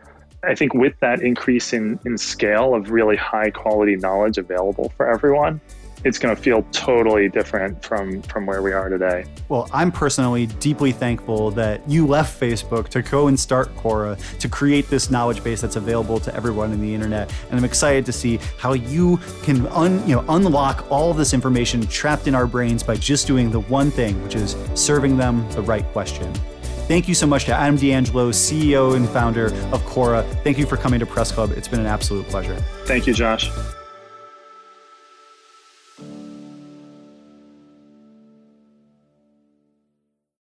B: I think with that increase in, in scale of really high quality knowledge available for everyone, it's going to feel totally different from from where we are today.
A: Well, I'm personally deeply thankful that you left Facebook to go and start Quora to create this knowledge base that's available to everyone in the internet, and I'm excited to see how you can un, you know unlock all this information trapped in our brains by just doing the one thing, which is serving them the right question. Thank you so much to Adam D'Angelo, CEO and founder of Quora. Thank you for coming to Press Club. It's been an absolute pleasure.
B: Thank you, Josh.